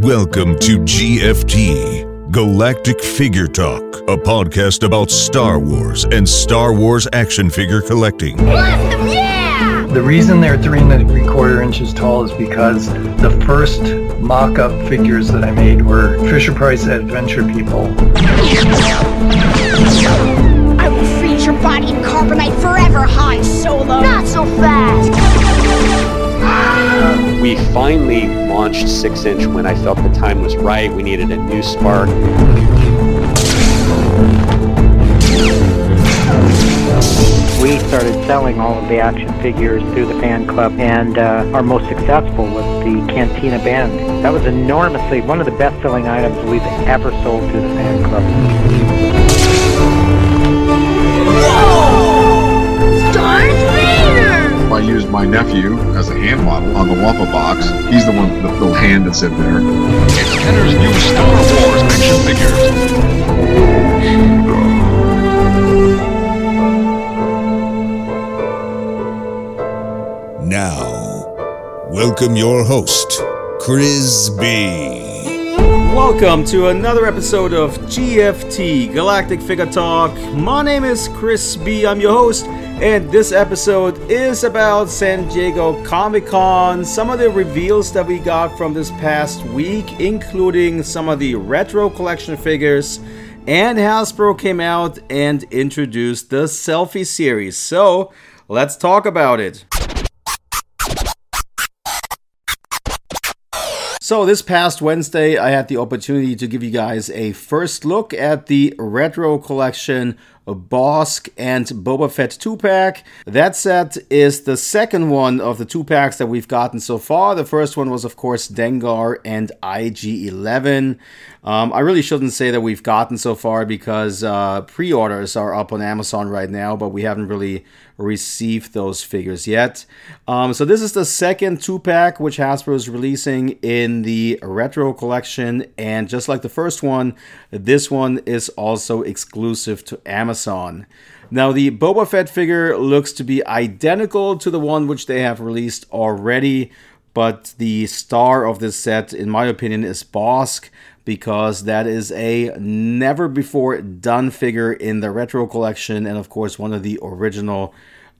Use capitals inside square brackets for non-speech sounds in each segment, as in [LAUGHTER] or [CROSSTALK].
Welcome to GFT, Galactic Figure Talk, a podcast about Star Wars and Star Wars action figure collecting. Awesome, yeah! The reason they're three and three quarter inches tall is because the first mock-up figures that I made were Fisher Price Adventure People. I will freeze your body in carbonite forever, Han Solo! Not so fast! We finally launched 6 inch when I felt the time was right. We needed a new spark. We started selling all of the action figures through the fan club, and uh, our most successful was the Cantina Band. That was enormously one of the best-selling items we've ever sold through the fan club. I used my nephew as a hand model on the Wampa box. He's the one with the little hand that's in there. It's Kenner's new Star Wars action figures. Now, welcome your host, Chris B. Welcome to another episode of GFT Galactic Figure Talk. My name is Chris B. I'm your host, and this episode is about San Diego Comic Con. Some of the reveals that we got from this past week, including some of the retro collection figures, and Hasbro came out and introduced the Selfie series. So let's talk about it. So, this past Wednesday, I had the opportunity to give you guys a first look at the retro collection Bossk and Boba Fett 2 pack. That set is the second one of the two packs that we've gotten so far. The first one was, of course, Dengar and IG 11. Um, I really shouldn't say that we've gotten so far because uh, pre orders are up on Amazon right now, but we haven't really received those figures yet. Um, so, this is the second two pack which Hasbro is releasing in the retro collection. And just like the first one, this one is also exclusive to Amazon. Now, the Boba Fett figure looks to be identical to the one which they have released already, but the star of this set, in my opinion, is Bossk because that is a never before done figure in the retro collection, and of course, one of the original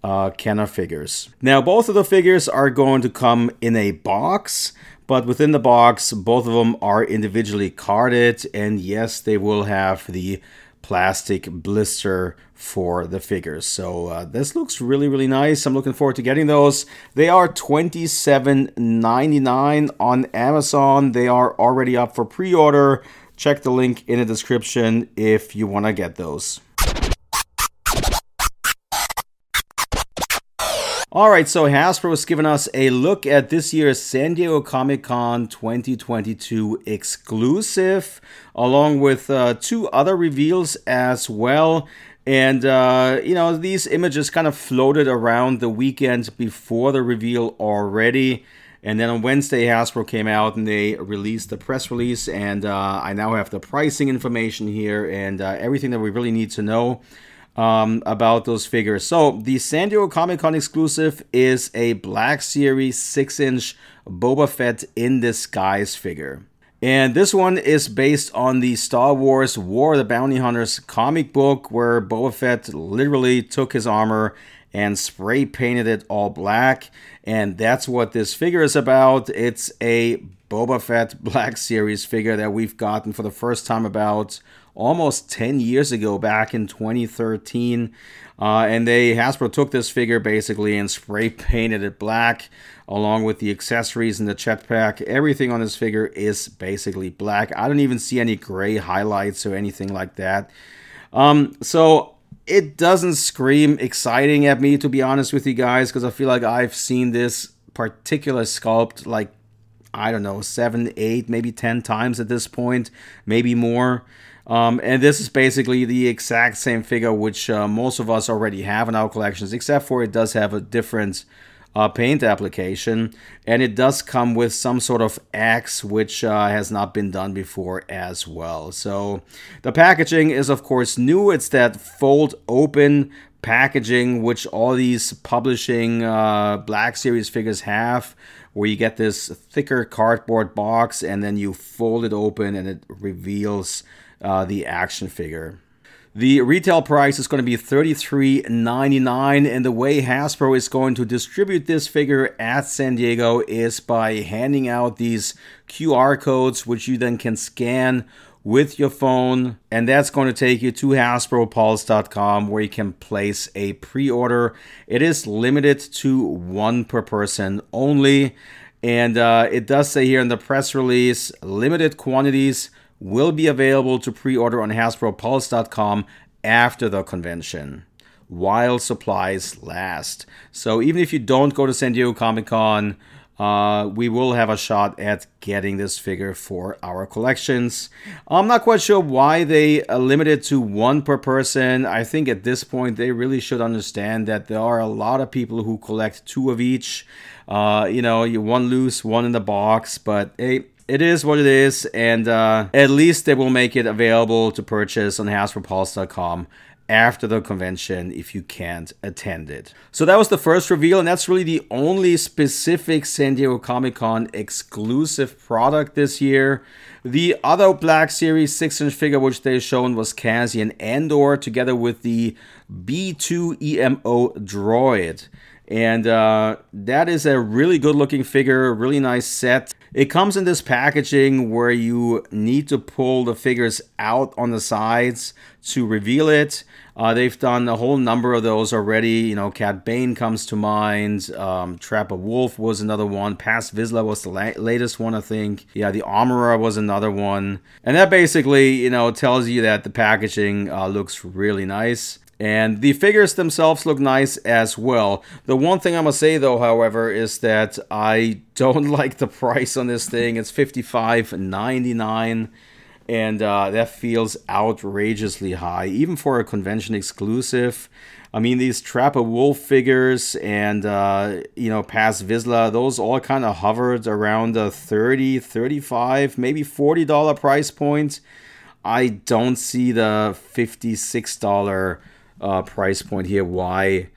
uh, Kenner figures. Now, both of the figures are going to come in a box, but within the box, both of them are individually carded, and yes, they will have the plastic blister for the figures. So uh, this looks really, really nice. I'm looking forward to getting those. They are $27.99 on Amazon. They are already up for pre-order. Check the link in the description if you want to get those. All right, so Hasbro has given us a look at this year's San Diego Comic Con 2022 exclusive, along with uh, two other reveals as well. And, uh, you know, these images kind of floated around the weekend before the reveal already. And then on Wednesday, Hasbro came out and they released the press release. And uh, I now have the pricing information here and uh, everything that we really need to know um, about those figures. So the San Diego Comic Con exclusive is a Black Series 6 inch Boba Fett in Disguise figure. And this one is based on the Star Wars War of the Bounty Hunters comic book, where Boba Fett literally took his armor and spray painted it all black. And that's what this figure is about. It's a Boba Fett Black Series figure that we've gotten for the first time about almost 10 years ago, back in 2013. Uh, and they Hasbro took this figure basically and spray painted it black, along with the accessories and the jetpack. Everything on this figure is basically black. I don't even see any gray highlights or anything like that. Um, so it doesn't scream exciting at me, to be honest with you guys, because I feel like I've seen this particular sculpt like I don't know, seven, eight, maybe 10 times at this point, maybe more. Um, and this is basically the exact same figure which uh, most of us already have in our collections, except for it does have a different uh, paint application. And it does come with some sort of axe, which uh, has not been done before as well. So the packaging is, of course, new. It's that fold open packaging which all these publishing uh, Black Series figures have where you get this thicker cardboard box and then you fold it open and it reveals uh, the action figure. The retail price is going to be $33.99, and the way Hasbro is going to distribute this figure at San Diego is by handing out these QR codes, which you then can scan with your phone, and that's going to take you to HasbroPulse.com where you can place a pre order. It is limited to one per person only, and uh, it does say here in the press release limited quantities will be available to pre-order on HasbroPulse.com after the convention while supplies last. So even if you don't go to San Diego Comic Con, uh, we will have a shot at getting this figure for our collections. I'm not quite sure why they uh, limited to one per person. I think at this point they really should understand that there are a lot of people who collect two of each. Uh, you know, one loose, one in the box, but hey, it is what it is, and uh, at least they will make it available to purchase on HasbroPulse.com after the convention if you can't attend it. So that was the first reveal, and that's really the only specific San Diego Comic Con exclusive product this year. The other Black Series 6 inch figure which they shown was Cassian Andor together with the B2 EMO droid. And uh, that is a really good looking figure, really nice set. It comes in this packaging where you need to pull the figures out on the sides to reveal it. Uh, they've done a whole number of those already. You know, Cad Bane comes to mind. Um, Trapper Wolf was another one. Paz Vizsla was the la- latest one, I think. Yeah, the Armorer was another one. And that basically, you know, tells you that the packaging uh, looks really nice. And the figures themselves look nice as well. The one thing I'm gonna say though, however, is that I don't [LAUGHS] like the price on this thing. It's $55.99 and uh, that feels outrageously high, even for a convention exclusive. I mean, these Trapper Wolf figures and, uh, you know, Paz Vizsla, those all kind of hovered around a 30 35 maybe $40 price point. I don't see the $56 uh, price point here. Why?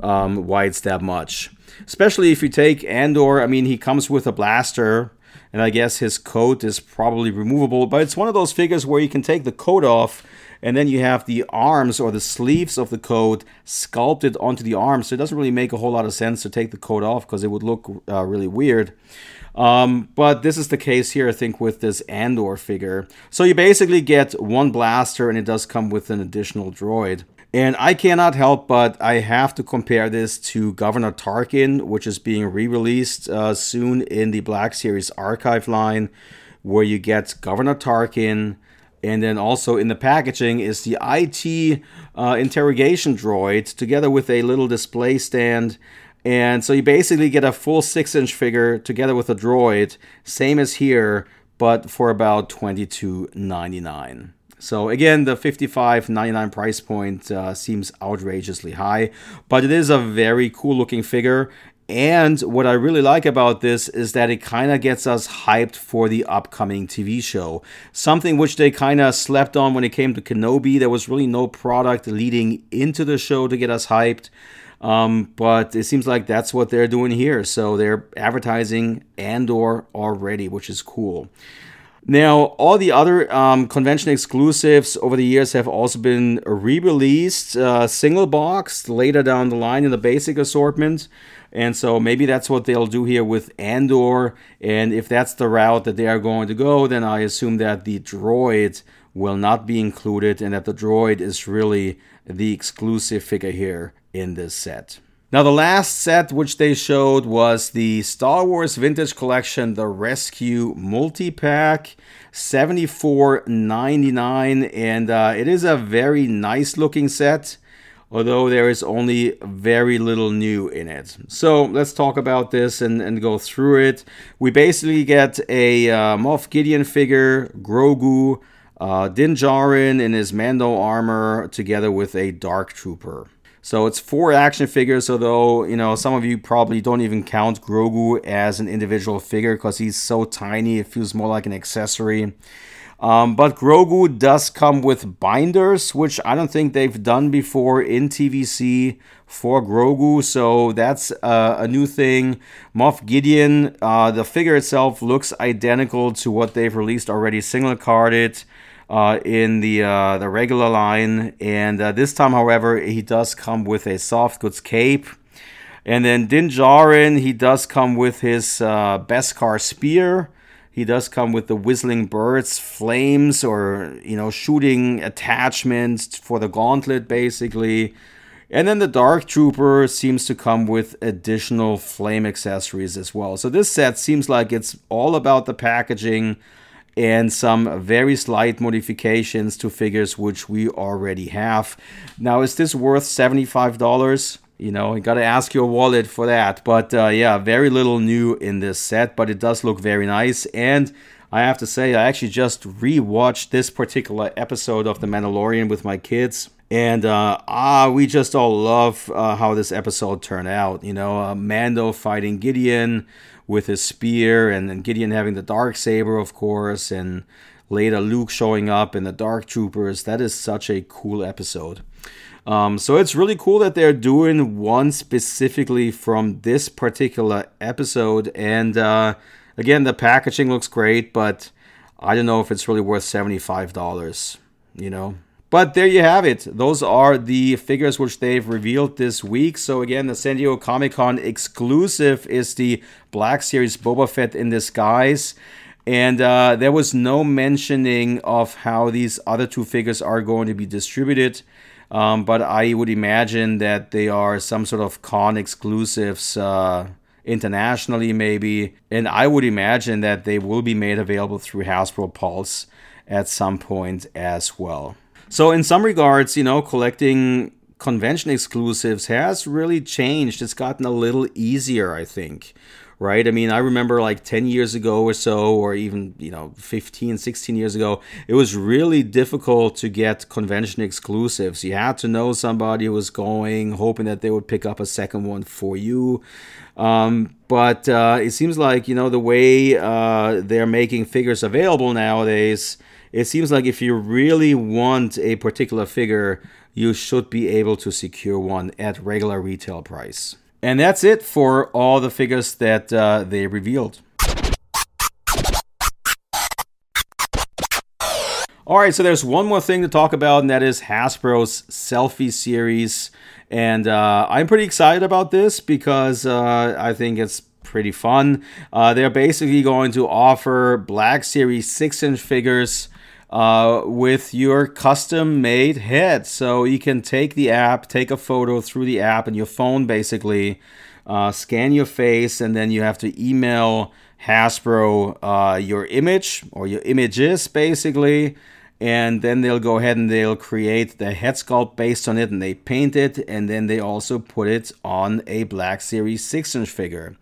Um, why it's that much? Especially if you take Andor. I mean, he comes with a blaster, and I guess his coat is probably removable. But it's one of those figures where you can take the coat off, and then you have the arms or the sleeves of the coat sculpted onto the arms. So it doesn't really make a whole lot of sense to take the coat off because it would look uh, really weird. Um, but this is the case here, I think, with this Andor figure. So you basically get one blaster, and it does come with an additional droid. And I cannot help but I have to compare this to Governor Tarkin, which is being re released uh, soon in the Black Series archive line, where you get Governor Tarkin. And then also in the packaging is the IT uh, interrogation droid together with a little display stand. And so you basically get a full six inch figure together with a droid, same as here, but for about $22.99. So again, the 55.99 price point uh, seems outrageously high, but it is a very cool looking figure. And what I really like about this is that it kind of gets us hyped for the upcoming TV show. Something which they kind of slept on when it came to Kenobi. There was really no product leading into the show to get us hyped. Um, but it seems like that's what they're doing here. So they're advertising Andor already, which is cool. Now, all the other um, convention exclusives over the years have also been re released, uh, single boxed later down the line in the basic assortment. And so maybe that's what they'll do here with Andor. And if that's the route that they are going to go, then I assume that the droid will not be included and that the droid is really the exclusive figure here in this set. Now, the last set which they showed was the Star Wars Vintage Collection, the Rescue Multi Pack, $74.99, and uh, it is a very nice looking set, although there is only very little new in it. So let's talk about this and, and go through it. We basically get a uh, Moff Gideon figure, Grogu, uh, Din Djarin in his Mando armor, together with a Dark Trooper. So it's four action figures, although, you know, some of you probably don't even count Grogu as an individual figure because he's so tiny, it feels more like an accessory. Um, but Grogu does come with binders, which I don't think they've done before in TVC for Grogu, so that's uh, a new thing. Moff Gideon, uh, the figure itself looks identical to what they've released already, single carded. Uh, in the uh, the regular line, and uh, this time, however, he does come with a soft goods cape, and then Din Djarin, he does come with his uh, Beskar spear, he does come with the whistling birds, flames, or you know, shooting attachments for the gauntlet, basically. And then the Dark Trooper seems to come with additional flame accessories as well. So this set seems like it's all about the packaging and some very slight modifications to figures which we already have. Now, is this worth $75? You know, you got to ask your wallet for that. But uh, yeah, very little new in this set, but it does look very nice. And I have to say, I actually just rewatched this particular episode of The Mandalorian with my kids. And uh, ah, we just all love uh, how this episode turned out. You know, uh, Mando fighting Gideon with his spear, and then Gideon having the dark saber, of course, and later Luke showing up and the Dark Troopers. That is such a cool episode. Um, so it's really cool that they're doing one specifically from this particular episode. And uh, again, the packaging looks great, but I don't know if it's really worth $75, you know. But there you have it. Those are the figures which they've revealed this week. So again, the San Diego Comic Con exclusive is the Black Series Boba Fett in disguise. And uh, there was no mentioning of how these other two figures are going to be distributed. Um, but I would imagine that they are some sort of con exclusives uh, internationally, maybe. And I would imagine that they will be made available through Hasbro Pulse at some point as well. So, in some regards, you know, collecting convention exclusives has really changed. It's gotten a little easier, I think right? I mean, I remember like 10 years ago or so, or even, you know, 15, 16 years ago, it was really difficult to get convention exclusives. You had to know somebody who was going, hoping that they would pick up a second one for you. Um, but uh, it seems like, you know, the way uh, they're making figures available nowadays, it seems like if you really want a particular figure, you should be able to secure one at regular retail price. And that's it for all the figures that uh, they revealed. All right, so there's one more thing to talk about, and that is Hasbro's Selfie series. And uh, I'm pretty excited about this because uh, I think it's pretty fun. Uh, they're basically going to offer Black Series 6 inch figures uh, with your custom made head. So you can take the app, take a photo through the app and your phone basically, uh, scan your face, and then you have to email Hasbro uh, your image or your images basically. And then they'll go ahead and they'll create the head sculpt based on it and they paint it. And then they also put it on a Black Series 6 inch figure.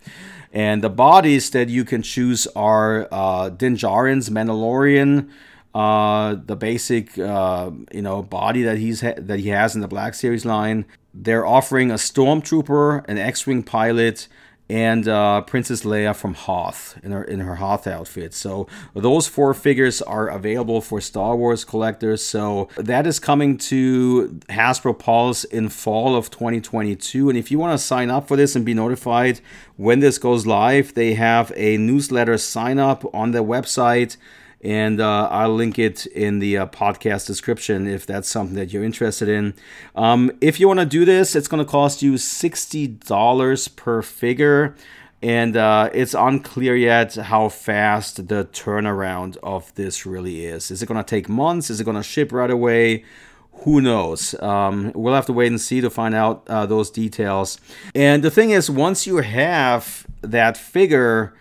And the bodies that you can choose are uh, Din Djarin's Mandalorian, uh, the basic uh, you know body that he's ha- that he has in the Black Series line. They're offering a stormtrooper, an X-wing pilot, and uh, Princess Leia from Hoth in her in her Hoth outfit. So those four figures are available for Star Wars collectors. So that is coming to Hasbro Pulse in fall of 2022. And if you want to sign up for this and be notified when this goes live, they have a newsletter sign up on their website and uh, I'll link it in the uh, podcast description if that's something that you're interested in. Um, if you want to do this, it's going to cost you $60 per figure, and uh, it's unclear yet how fast the turnaround of this really is. Is it going to take months? Is it going to ship right away? Who knows? Um, we'll have to wait and see to find out uh, those details. And the thing is, once you have that figure,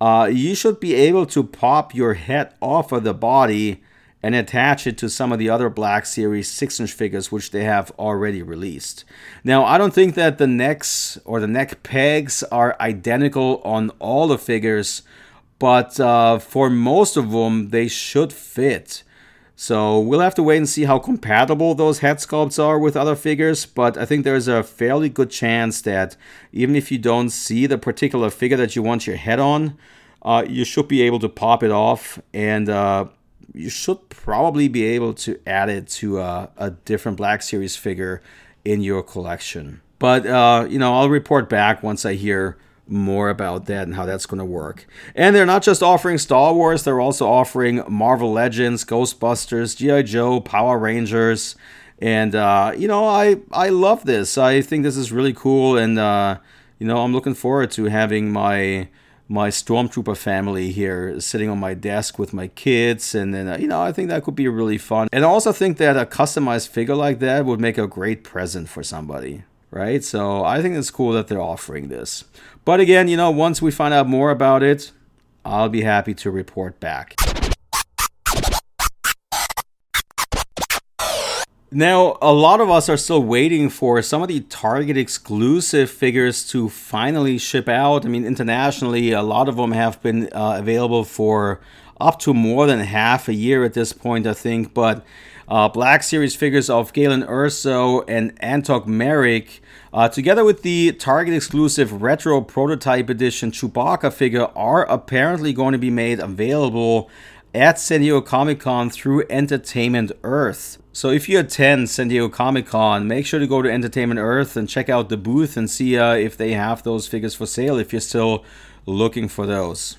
uh, you should be able to pop your head off of the body and attach it to some of the other Black Series 6 inch figures which they have already released. Now, I don't think that the necks or the neck pegs are identical on all the figures, but uh, for most of them, they should fit. So we'll have to wait and see how compatible those head sculpts are with other figures, but I think there's a fairly good chance that even if you don't see the particular figure that you want your head on, uh, you should be able to pop it off and uh, you should probably be able to add it to a, a different Black Series figure in your collection. But, uh, you know, I'll report back once I hear more about that and how that's going to work. And they're not just offering Star Wars, they're also offering Marvel Legends, Ghostbusters, G.I. Joe, Power Rangers. And, uh, you know, I, I love this. I think this is really cool. And, uh, you know, I'm looking forward to having my my stormtrooper family here sitting on my desk with my kids and then uh, you know i think that could be really fun and i also think that a customized figure like that would make a great present for somebody right so i think it's cool that they're offering this but again you know once we find out more about it i'll be happy to report back Now, a lot of us are still waiting for some of the Target exclusive figures to finally ship out. I mean, internationally, a lot of them have been uh, available for up to more than half a year at this point, I think. But uh, Black Series figures of Galen Erso and Antoc Merrick, uh, together with the Target exclusive Retro Prototype Edition Chewbacca figure, are apparently going to be made available at San Diego Comic Con through Entertainment Earth. So if you attend San Diego Comic Con, make sure to go to Entertainment Earth and check out the booth and see uh, if they have those figures for sale if you're still looking for those.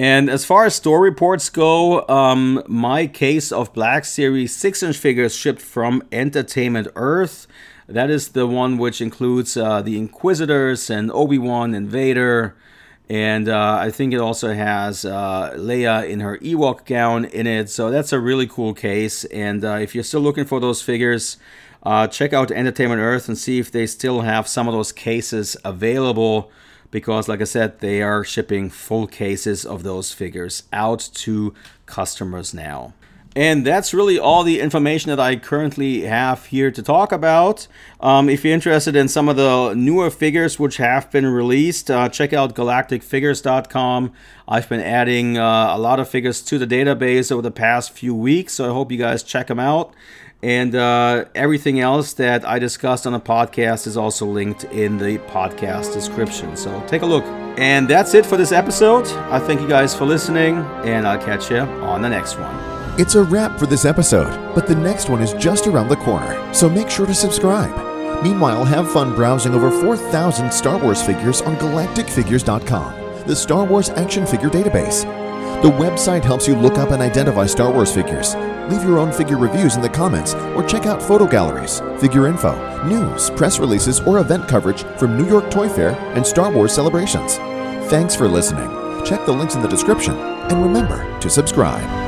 And as far as store reports go, um, my case of Black Series 6 inch figures shipped from Entertainment Earth. That is the one which includes uh, the Inquisitors and Obi Wan and Vader and uh, I think it also has uh, Leia in her Ewok gown in it. So that's a really cool case. And uh, if you're still looking for those figures, uh, check out Entertainment Earth and see if they still have some of those cases available. Because, like I said, they are shipping full cases of those figures out to customers now. And that's really all the information that I currently have here to talk about. Um, if you're interested in some of the newer figures which have been released, uh, check out galacticfigures.com. I've been adding uh, a lot of figures to the database over the past few weeks, so I hope you guys check them out. And uh, everything else that I discussed on the podcast is also linked in the podcast description. So take a look. And that's it for this episode. I thank you guys for listening, and I'll catch you on the next one. It's a wrap for this episode, but the next one is just around the corner, so make sure to subscribe. Meanwhile, have fun browsing over 4,000 Star Wars figures on galacticfigures.com, the Star Wars action figure database. The website helps you look up and identify Star Wars figures. Leave your own figure reviews in the comments or check out photo galleries, figure info, news, press releases, or event coverage from New York Toy Fair and Star Wars celebrations. Thanks for listening. Check the links in the description and remember to subscribe.